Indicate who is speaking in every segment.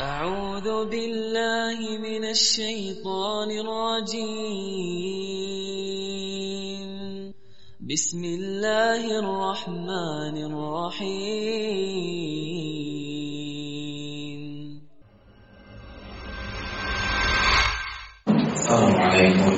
Speaker 1: أعوذ بالله من الشيطان الرجيم. بسم الله الرحمن الرحيم.
Speaker 2: السلام عليكم.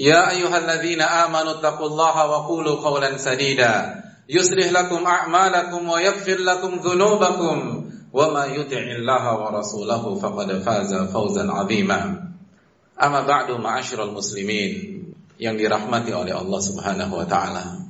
Speaker 2: يا أيها الذين آمنوا اتقوا الله وقولوا قولا سديدا. يصلح لكم أعمالكم ويغفر لكم ذنوبكم. وما يطع الله ورسوله فقد فاز فوزا عظيما. أما بعد معاشر المسلمين yang dirahmati oleh Allah Subhanahu wa taala.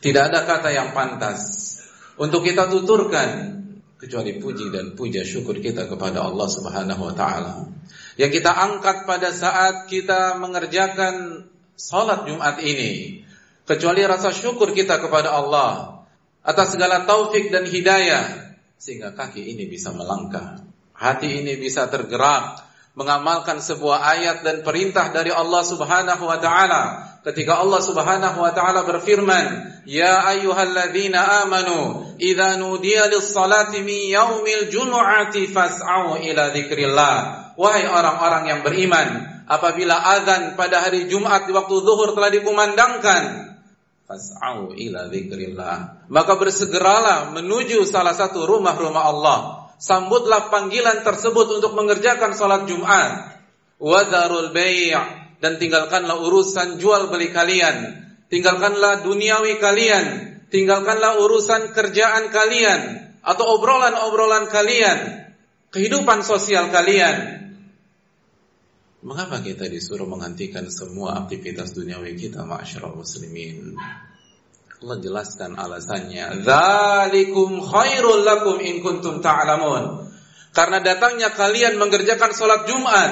Speaker 2: Tidak ada kata yang pantas untuk kita tuturkan kecuali puji dan puja syukur kita kepada Allah Subhanahu wa taala. Yang kita angkat pada saat kita mengerjakan salat Jumat ini kecuali rasa syukur kita kepada Allah atas segala taufik dan hidayah sehingga kaki ini bisa melangkah, hati ini bisa tergerak mengamalkan sebuah ayat dan perintah dari Allah Subhanahu wa taala. Ketika Allah Subhanahu wa taala berfirman ya ayyuhalladzina amanu idza nudiya lis-salati min yaumil jumu'ati fas'au ila dzikrillah. Wahai orang-orang yang beriman apabila azan pada hari Jumat di waktu zuhur telah dikumandangkan fas'au ila dzikrillah. Maka bersegeralah menuju salah satu rumah-rumah Allah sambutlah panggilan tersebut untuk mengerjakan salat Jumat. Wadarul bai' dan tinggalkanlah urusan jual beli kalian. Tinggalkanlah duniawi kalian, tinggalkanlah urusan kerjaan kalian atau obrolan-obrolan kalian, kehidupan sosial kalian. Mengapa kita disuruh menghentikan semua aktivitas duniawi kita, ma'asyiral muslimin? Allah jelaskan alasannya. Dzalikum khairul lakum in kuntum ta'lamun. Karena datangnya kalian mengerjakan sholat Jumat,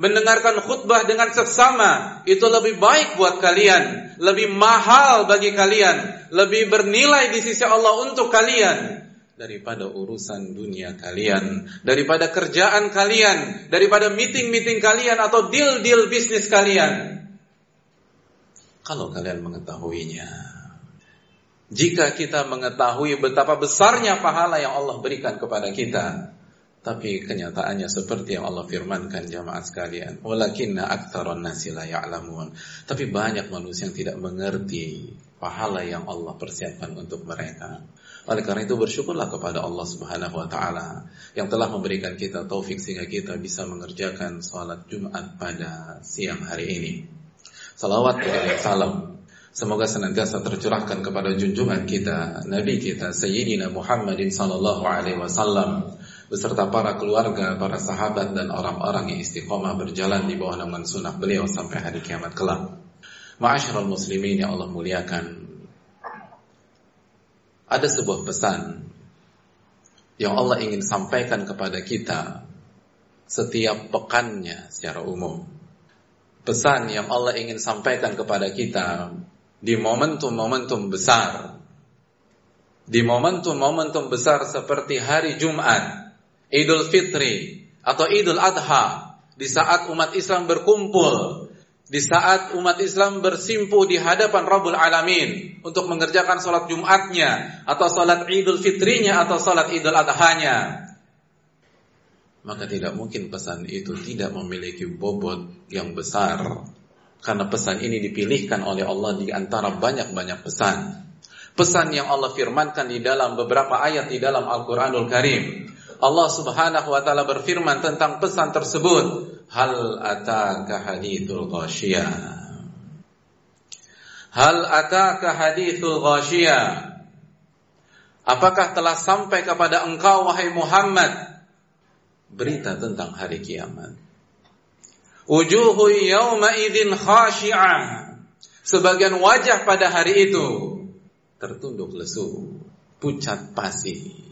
Speaker 2: mendengarkan khutbah dengan seksama, itu lebih baik buat kalian, lebih mahal bagi kalian, lebih bernilai di sisi Allah untuk kalian daripada urusan dunia kalian, daripada kerjaan kalian, daripada meeting-meeting kalian atau deal-deal bisnis kalian. Kalau kalian mengetahuinya, jika kita mengetahui betapa besarnya pahala yang Allah berikan kepada kita, tapi kenyataannya seperti yang Allah firmankan jamaah sekalian, walakinna aktsaron nasi la ya'lamun. Tapi banyak manusia yang tidak mengerti pahala yang Allah persiapkan untuk mereka. Oleh karena itu bersyukurlah kepada Allah Subhanahu wa taala yang telah memberikan kita taufik sehingga kita bisa mengerjakan salat Jumat pada siang hari ini. Salawat dan salam Semoga senantiasa tercurahkan kepada junjungan kita, Nabi kita, Sayyidina Muhammadin sallallahu alaihi wasallam beserta para keluarga, para sahabat dan orang-orang yang istiqomah berjalan di bawah naungan sunnah beliau sampai hari kiamat kelak. Ma'asyiral muslimin yang Allah muliakan. Ada sebuah pesan yang Allah ingin sampaikan kepada kita setiap pekannya secara umum. Pesan yang Allah ingin sampaikan kepada kita di momentum-momentum besar, di momentum-momentum besar seperti hari Jumat, Idul Fitri, atau Idul Adha, di saat umat Islam berkumpul, di saat umat Islam bersimpu di hadapan Rabbul Alamin untuk mengerjakan sholat Jumatnya, atau sholat Idul Fitrinya, atau sholat Idul Adhanya. Maka tidak mungkin pesan itu tidak memiliki bobot yang besar karena pesan ini dipilihkan oleh Allah di antara banyak-banyak pesan. Pesan yang Allah firmankan di dalam beberapa ayat di dalam Al-Qur'anul Karim. Allah Subhanahu wa taala berfirman tentang pesan tersebut, hal ataka hadithul ghasyiyah. Hal ataka hadithul ghasyiyah. Apakah telah sampai kepada engkau wahai Muhammad berita tentang hari kiamat? Wujuhu yawma idzin khashi'ah. Sebagian wajah pada hari itu tertunduk lesu, pucat pasi.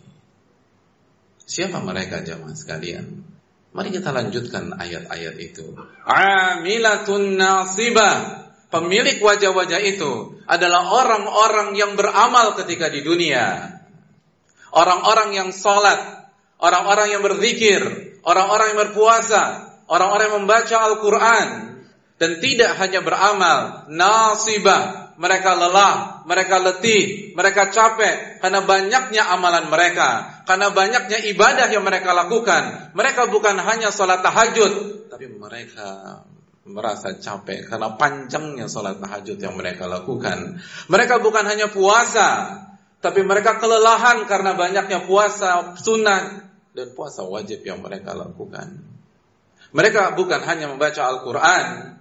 Speaker 2: Siapa mereka jamaah sekalian? Mari kita lanjutkan ayat-ayat itu. Amilatun nasibah. Pemilik wajah-wajah itu adalah orang-orang yang beramal ketika di dunia. Orang-orang yang sholat, orang-orang yang berzikir, orang-orang yang berpuasa, orang-orang yang membaca Al-Quran, dan tidak hanya beramal, nasibah, mereka lelah, mereka letih, mereka capek karena banyaknya amalan mereka, karena banyaknya ibadah yang mereka lakukan. Mereka bukan hanya sholat tahajud, tapi mereka merasa capek karena panjangnya sholat tahajud yang mereka lakukan. Mereka bukan hanya puasa, tapi mereka kelelahan karena banyaknya puasa sunnah dan puasa wajib yang mereka lakukan. Mereka bukan hanya membaca Al-Quran,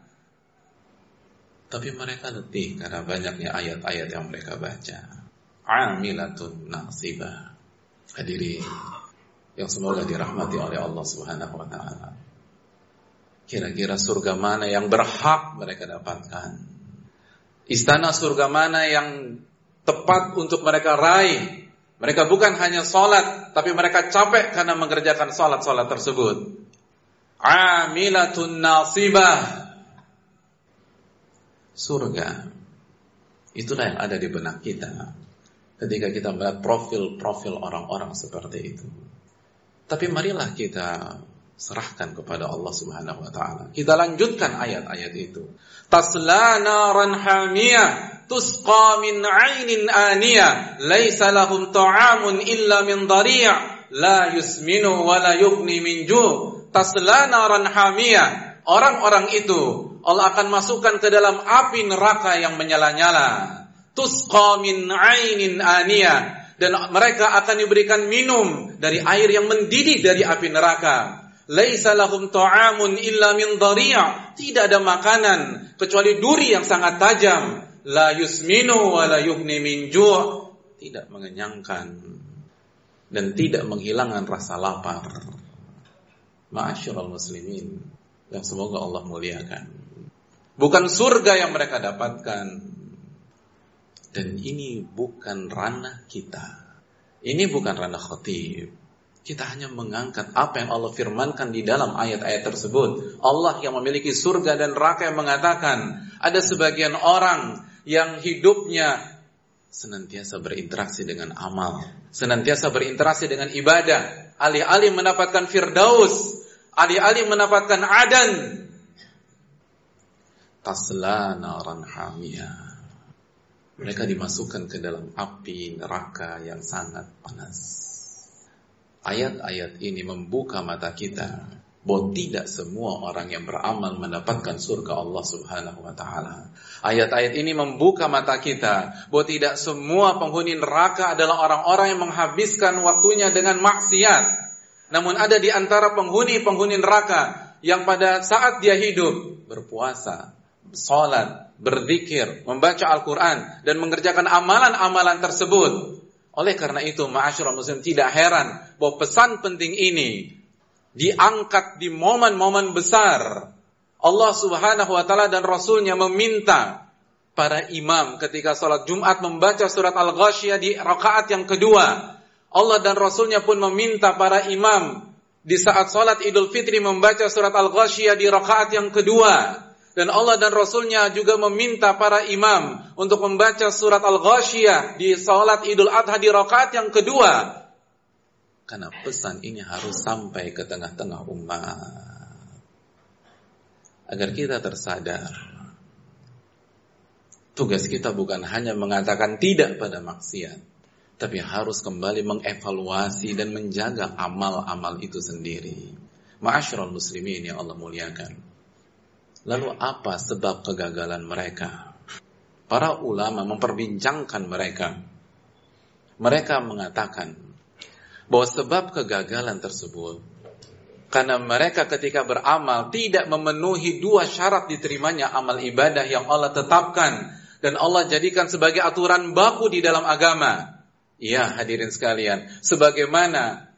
Speaker 2: tapi mereka letih karena banyaknya ayat-ayat yang mereka baca. Amilatun nasibah. Hadirin yang semoga dirahmati oleh Allah Subhanahu wa taala. Kira-kira surga mana yang berhak mereka dapatkan? Istana surga mana yang tepat untuk mereka raih? Mereka bukan hanya sholat, tapi mereka capek karena mengerjakan sholat-sholat tersebut. Amilatun nasibah surga. Itulah yang ada di benak kita ketika kita melihat profil-profil orang-orang seperti itu. Tapi marilah kita serahkan kepada Allah Subhanahu wa taala. Kita lanjutkan ayat-ayat itu. Tasla naran hamiyah tusqa min 'ainin aniyah laisa lahum ta'amun illa min dhari' la yusminu wa la yughni min ju' tasla naran hamiyah orang-orang itu Allah akan masukkan ke dalam api neraka yang menyala-nyala. Tusqa min ainin aniyah dan mereka akan diberikan minum dari air yang mendidih dari api neraka. Laisa lahum ta'amun illa min dhari'. Tidak ada makanan kecuali duri yang sangat tajam. La yusminu wa la yughni min ju'. Tidak mengenyangkan dan tidak menghilangkan rasa lapar. Ma'asyiral muslimin yang semoga Allah muliakan. Bukan surga yang mereka dapatkan. Dan ini bukan ranah kita. Ini bukan ranah khotib. Kita hanya mengangkat apa yang Allah firmankan di dalam ayat-ayat tersebut. Allah yang memiliki surga dan neraka yang mengatakan ada sebagian orang yang hidupnya senantiasa berinteraksi dengan amal, senantiasa berinteraksi dengan ibadah, alih-alih mendapatkan firdaus, alih-alih mendapatkan adan, tasla naran hamiyah. Mereka dimasukkan ke dalam api neraka yang sangat panas. Ayat-ayat ini membuka mata kita bahwa tidak semua orang yang beramal mendapatkan surga Allah Subhanahu wa taala. Ayat-ayat ini membuka mata kita bahwa tidak semua penghuni neraka adalah orang-orang yang menghabiskan waktunya dengan maksiat. Namun ada di antara penghuni-penghuni neraka yang pada saat dia hidup berpuasa, salat, berzikir, membaca Al-Quran, dan mengerjakan amalan-amalan tersebut. Oleh karena itu, ma'asyurah muslim tidak heran bahwa pesan penting ini diangkat di momen-momen besar. Allah subhanahu wa ta'ala dan Rasulnya meminta para imam ketika sholat Jumat membaca surat Al-Ghashiyah di rakaat yang kedua. Allah dan Rasulnya pun meminta para imam di saat sholat Idul Fitri membaca surat Al-Ghashiyah di rakaat yang kedua. Dan Allah dan Rasulnya juga meminta para imam untuk membaca surat Al-Ghashiyah di salat Idul Adha di rakaat yang kedua. Karena pesan ini harus sampai ke tengah-tengah umat. Agar kita tersadar. Tugas kita bukan hanya mengatakan tidak pada maksiat. Tapi harus kembali mengevaluasi dan menjaga amal-amal itu sendiri. Ma'asyiral muslimin yang Allah muliakan. Lalu apa sebab kegagalan mereka? Para ulama memperbincangkan mereka Mereka mengatakan bahwa sebab kegagalan tersebut karena mereka ketika beramal tidak memenuhi dua syarat diterimanya amal ibadah yang Allah tetapkan dan Allah jadikan sebagai aturan baku di dalam agama. Ya, hadirin sekalian, sebagaimana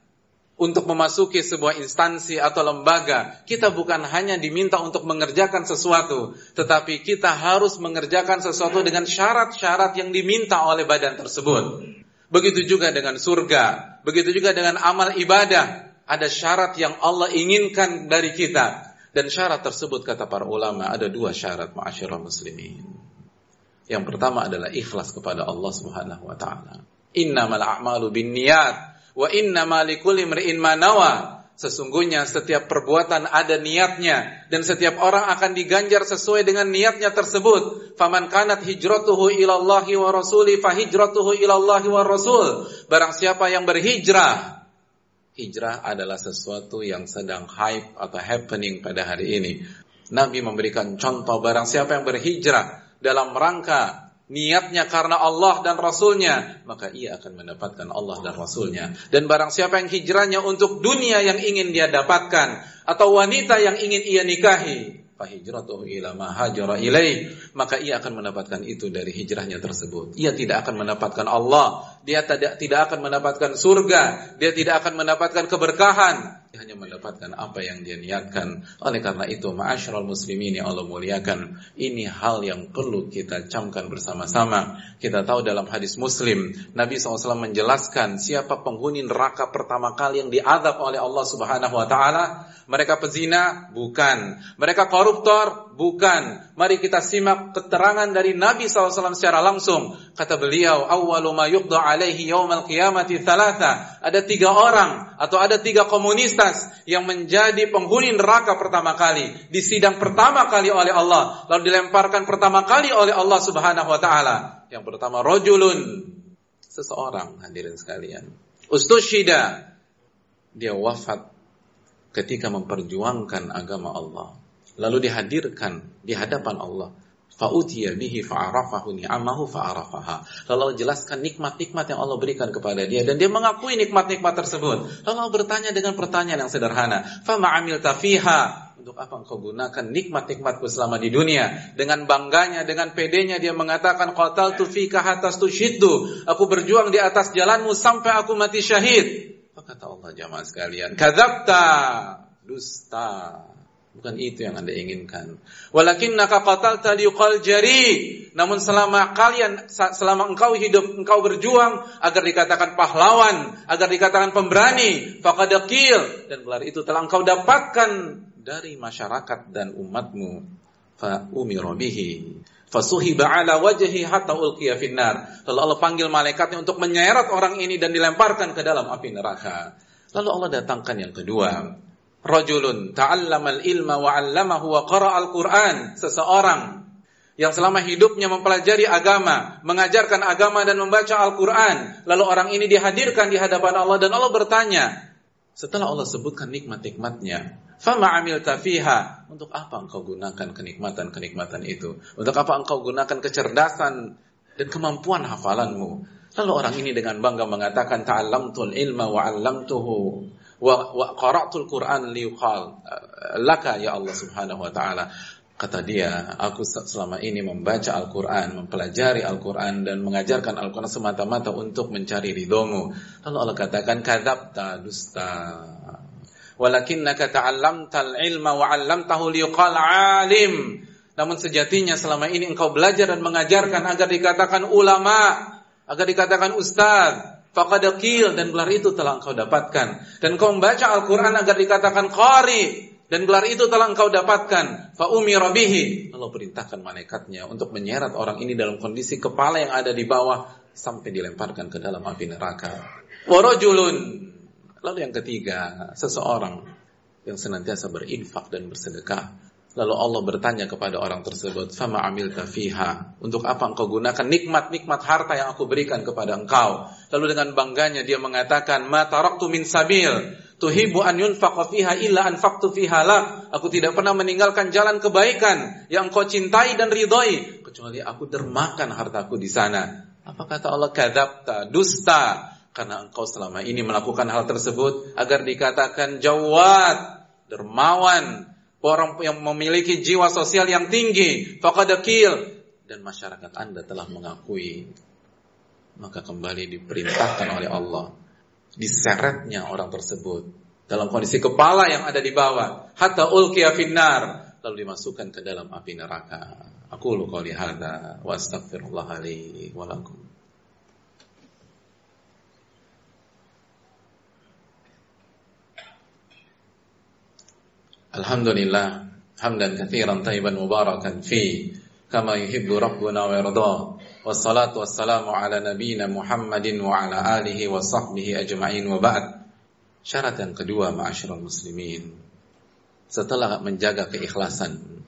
Speaker 2: untuk memasuki sebuah instansi atau lembaga, kita bukan hanya diminta untuk mengerjakan sesuatu, tetapi kita harus mengerjakan sesuatu dengan syarat-syarat yang diminta oleh badan tersebut. Begitu juga dengan surga, begitu juga dengan amal ibadah. Ada syarat yang Allah inginkan dari kita. Dan syarat tersebut kata para ulama ada dua syarat ma'asyiral muslimin. Yang pertama adalah ikhlas kepada Allah Subhanahu wa taala. Innamal a'malu binniyat wa innamal likulli nawa. Sesungguhnya setiap perbuatan ada niatnya dan setiap orang akan diganjar sesuai dengan niatnya tersebut. Faman kanat hijratuhu ilallahi wa rasuli fa hijratuhu ilallahi wa rasul. Barang siapa yang berhijrah, hijrah adalah sesuatu yang sedang hype atau happening pada hari ini. Nabi memberikan contoh barang siapa yang berhijrah dalam rangka niatnya karena Allah dan Rasulnya, maka ia akan mendapatkan Allah dan Rasulnya. Dan barang siapa yang hijrahnya untuk dunia yang ingin dia dapatkan, atau wanita yang ingin ia nikahi, fahijratuhu ila ma hajara maka ia akan mendapatkan itu dari hijrahnya tersebut. Ia tidak akan mendapatkan Allah, dia tidak tidak akan mendapatkan surga, dia tidak akan mendapatkan keberkahan, hanya mendapatkan apa yang dia niatkan. Oleh karena itu, ma'asyiral muslimin yang Allah muliakan, ini hal yang perlu kita camkan bersama-sama. Kita tahu dalam hadis Muslim, Nabi SAW menjelaskan siapa penghuni neraka pertama kali yang diadab oleh Allah Subhanahu wa taala. Mereka pezina? Bukan. Mereka koruptor? Bukan. Mari kita simak keterangan dari Nabi SAW secara langsung. Kata beliau, awwalu ma yuqda alaihi yaumal qiyamati thalatha. Ada tiga orang atau ada tiga komunis yang menjadi penghuni neraka pertama kali, di sidang pertama kali oleh Allah, lalu dilemparkan pertama kali oleh Allah Subhanahu wa taala. Yang pertama rojulun, seseorang hadirin sekalian. Ustushida, dia wafat ketika memperjuangkan agama Allah. Lalu dihadirkan di hadapan Allah Fa'utiya bihi fa'arafahu ni'amahu fa'arafaha. Lalu jelaskan nikmat-nikmat yang Allah berikan kepada dia. Dan dia mengakui nikmat-nikmat tersebut. Lalu Allah bertanya dengan pertanyaan yang sederhana. Fama amil tafiha. Untuk apa engkau gunakan nikmat-nikmatku selama di dunia? Dengan bangganya, dengan pedenya dia mengatakan qatal tu fika hatas tushiddu. Aku berjuang di atas jalanmu sampai aku mati syahid. Apa kata Allah jamaah sekalian? Kadzabta. Dusta. Bukan itu yang Anda inginkan. Walakin naka qatalta liqal jari. Namun selama kalian selama engkau hidup, engkau berjuang agar dikatakan pahlawan, agar dikatakan pemberani, faqad dan gelar itu telah engkau dapatkan dari masyarakat dan umatmu. Fa umira bihi fasuhiba ala wajhi hatta ulqiya finnar. Lalu Allah panggil malaikatnya untuk menyeret orang ini dan dilemparkan ke dalam api neraka. Lalu Allah datangkan yang kedua, rajulun ta'allamal ilma wa 'allamahu wa qara'al Qur'an, seseorang yang selama hidupnya mempelajari agama, mengajarkan agama dan membaca Al-Qur'an, lalu orang ini dihadirkan di hadapan Allah dan Allah bertanya, setelah Allah sebutkan nikmat-nikmatnya, fama amil tafiha, untuk apa engkau gunakan kenikmatan-kenikmatan itu? Untuk apa engkau gunakan kecerdasan dan kemampuan hafalanmu? Lalu orang ini dengan bangga mengatakan ta'allamtul ilma wa 'allamtuhu wa, wa qara'tul Qur'an liuqal laka ya Allah Subhanahu wa taala. Kata dia, aku selama ini membaca Al-Quran, mempelajari Al-Quran, dan mengajarkan Al-Quran semata-mata untuk mencari ridhomu. Lalu Allah katakan, kadabta dusta. Walakinnaka ta'allamtal ilma wa 'allamtahu liqal alim. Namun sejatinya selama ini engkau belajar dan mengajarkan agar dikatakan ulama, agar dikatakan ustaz, Fakadakil dan gelar itu telah engkau dapatkan. Dan kau membaca Al-Quran agar dikatakan qari dan gelar itu telah engkau dapatkan. Fa umira bihi. Allah perintahkan malaikatnya untuk menyeret orang ini dalam kondisi kepala yang ada di bawah sampai dilemparkan ke dalam api neraka. Warajulun. Lalu yang ketiga, seseorang yang senantiasa berinfak dan bersedekah Lalu Allah bertanya kepada orang tersebut, "Fama amilta fiha?" Untuk apa engkau gunakan nikmat-nikmat harta yang aku berikan kepada engkau? Lalu dengan bangganya dia mengatakan, "Ma taraktu min sabil tuhibbu an yunfaqa fiha illa anfaqtu fiha lak." Aku tidak pernah meninggalkan jalan kebaikan yang engkau cintai dan ridhoi kecuali aku dermakan hartaku di sana. Apa kata Allah? Kadabta, dusta. Karena engkau selama ini melakukan hal tersebut agar dikatakan jawad, dermawan, orang yang memiliki jiwa sosial yang tinggi, fakadakil, dan masyarakat Anda telah mengakui. Maka kembali diperintahkan oleh Allah. Diseretnya orang tersebut dalam kondisi kepala yang ada di bawah. Hatta ulqiya finnar. Lalu dimasukkan ke dalam api neraka. Aku lu hadza wa astaghfirullah li wa lakum. Alhamdulillah hamdan katsiran tayyiban mubarakan fi kama yuhibbu rabbuna wa yarda. Wassalatu wassalamu ala nabiyyina Muhammadin wa ala alihi wa sahbihi ajma'in wa ba'd. Syarat yang. Setelah menjaga keikhlasan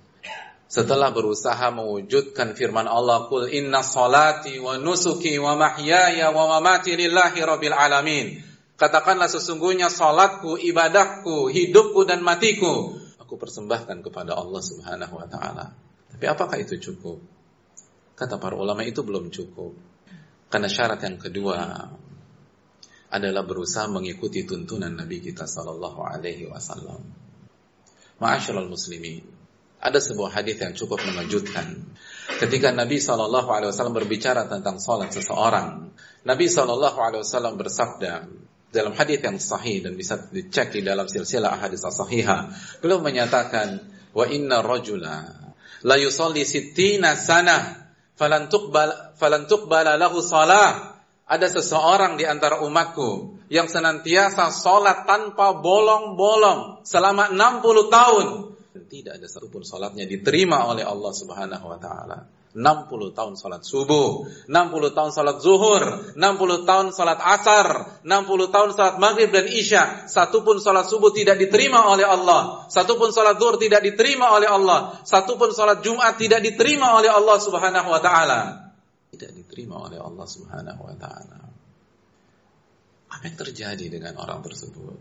Speaker 2: setelah berusaha mewujudkan firman Allah kul inna salati wa nusuki wa mahyaya wa mamati lillahi rabbil alamin katakanlah sesungguhnya salatku ibadahku hidupku dan matiku aku persembahkan kepada Allah Subhanahu wa taala. Tapi apakah itu cukup? Kata para ulama itu belum cukup. Karena syarat yang kedua adalah berusaha mengikuti tuntunan Nabi kita sallallahu alaihi wasallam. Ma'asyiral muslimin ada sebuah hadis yang cukup mengejutkan. Ketika Nabi Shallallahu Alaihi Wasallam berbicara tentang sholat seseorang, Nabi Shallallahu Alaihi Wasallam bersabda dalam hadis yang sahih dan bisa dicek di dalam silsilah hadis sahihah, beliau menyatakan, wa inna rajula la yusalli sittina sana falan tuqbal falan lahu salah. Ada seseorang di antara umatku yang senantiasa sholat tanpa bolong-bolong selama 60 tahun tidak ada satupun salatnya diterima oleh Allah Subhanahu wa taala. 60 tahun salat subuh, 60 tahun salat zuhur, 60 tahun salat asar, 60 tahun salat maghrib dan isya. Satupun salat subuh tidak diterima oleh Allah. Satupun salat zuhur tidak diterima oleh Allah. Satupun salat Jumat tidak diterima oleh Allah Subhanahu wa taala. Tidak diterima oleh Allah Subhanahu wa taala. Apa yang terjadi dengan orang tersebut?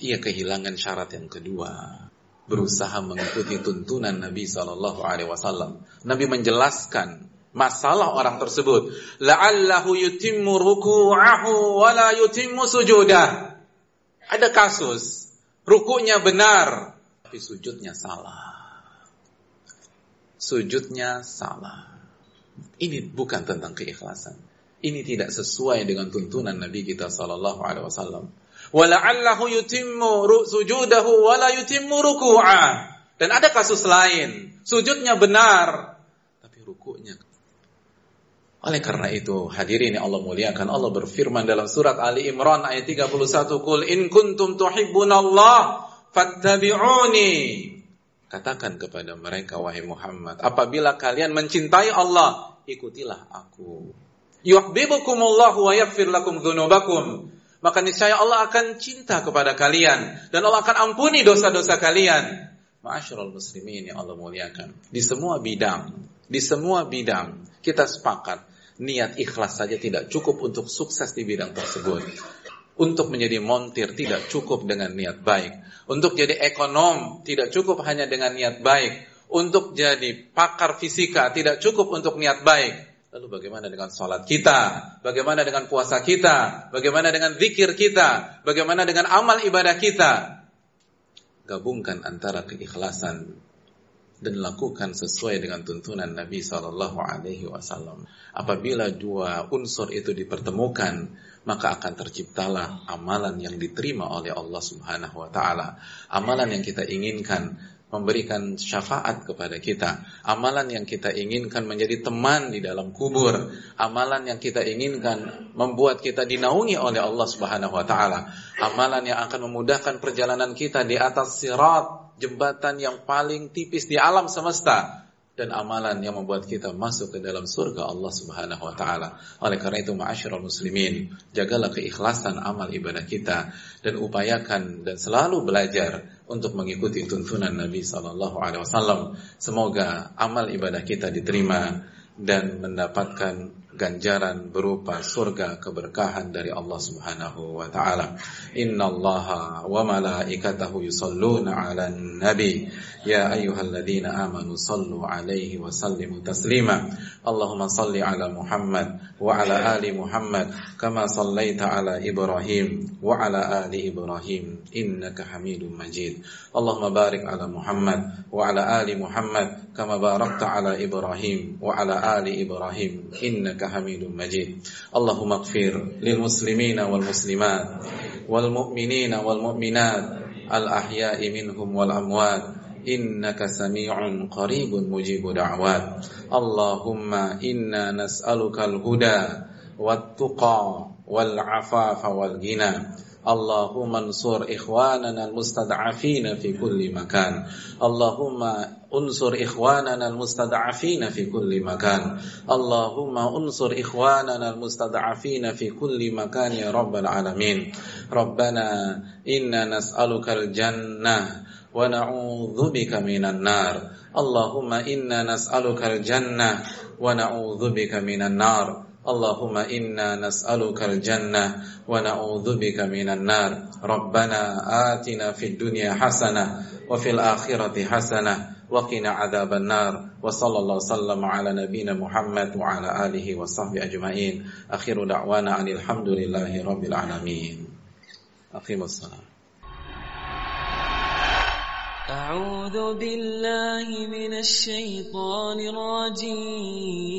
Speaker 2: Ia kehilangan syarat yang kedua berusaha mengikuti tuntunan Nabi Shallallahu Alaihi Wasallam. Nabi menjelaskan masalah orang tersebut. La'allahu yutimmu ruku'ahu wa la yutimmu sujudah. Ada kasus rukunya benar tapi sujudnya salah. Sujudnya salah. Ini bukan tentang keikhlasan. Ini tidak sesuai dengan tuntunan Nabi kita Shallallahu Alaihi Wasallam wala'allahu yutimmu sujudahu wala yutimmu ruku'ah. Dan ada kasus lain, sujudnya benar, tapi ruku'nya. Oleh karena itu, hadirin yang Allah muliakan, Allah berfirman dalam surat Ali Imran ayat 31, "Qul in kuntum tuhibbunallah fattabi'uni." Katakan kepada mereka wahai Muhammad, apabila kalian mencintai Allah, ikutilah aku. Yuhibbukumullahu wa yaghfir lakum dzunubakum maka niscaya Allah akan cinta kepada kalian dan Allah akan ampuni dosa-dosa kalian. Ma'asyiral muslimin yang Allah muliakan. Di semua bidang, di semua bidang kita sepakat niat ikhlas saja tidak cukup untuk sukses di bidang tersebut. Untuk menjadi montir tidak cukup dengan niat baik. Untuk jadi ekonom tidak cukup hanya dengan niat baik. Untuk jadi pakar fisika tidak cukup untuk niat baik Lalu bagaimana dengan sholat kita? Bagaimana dengan puasa kita? Bagaimana dengan zikir kita? Bagaimana dengan amal ibadah kita? Gabungkan antara keikhlasan dan lakukan sesuai dengan tuntunan Nabi Shallallahu Alaihi Wasallam. Apabila dua unsur itu dipertemukan, maka akan terciptalah amalan yang diterima oleh Allah Subhanahu Wa Taala. Amalan yang kita inginkan memberikan syafaat kepada kita. Amalan yang kita inginkan menjadi teman di dalam kubur. Amalan yang kita inginkan membuat kita dinaungi oleh Allah Subhanahu wa taala. Amalan yang akan memudahkan perjalanan kita di atas sirat, jembatan yang paling tipis di alam semesta dan amalan yang membuat kita masuk ke dalam surga Allah Subhanahu wa taala. Oleh karena itu ma'asyiral muslimin, jagalah keikhlasan amal ibadah kita dan upayakan dan selalu belajar untuk mengikuti tuntunan Nabi sallallahu alaihi wasallam. Semoga amal ibadah kita diterima dan mendapatkan ganjaran berupa surga keberkahan dari Allah Subhanahu wa taala. Innallaha wa malaikatahu yusalluna 'alan nabi ya ayyuhalladzina amanu sallu 'alaihi wa sallimu taslima. Allahumma salli 'ala Muhammad wa 'ala ali Muhammad kama sallaita 'ala Ibrahim wa 'ala ali Ibrahim innaka Hamidum Majid. Allahumma barik 'ala Muhammad wa 'ala ali Muhammad kama barakta 'ala Ibrahim wa 'ala ali Ibrahim innaka حميد مجيد اللهم اغفر للمسلمين والمسلمات والمؤمنين والمؤمنات الأحياء منهم والأموات إنك سميع قريب مجيب دعوات اللهم إنا نسألك الهدى والتقى والعفاف والغنى اللهم انصر إخواننا المستضعفين في كل مكان اللهم انصر إخواننا المستضعفين في كل مكان اللهم انصر إخواننا المستضعفين في كل مكان يا رب العالمين ربنا إنا نسألك الجنة ونعوذ بك من النار اللهم إنا نسألك الجنة ونعوذ بك من النار اللهم إنا نسألك الجنة ونعوذ بك من النار. ربنا آتنا في الدنيا حسنة وفي الآخرة حسنة وقنا عذاب النار. وصلى الله وسلم على نبينا محمد وعلى آله وصحبه أجمعين. أخير دعوانا أن الحمد لله رب العالمين. أقيم الصلاة.
Speaker 1: أعوذ بالله من الشيطان الرجيم.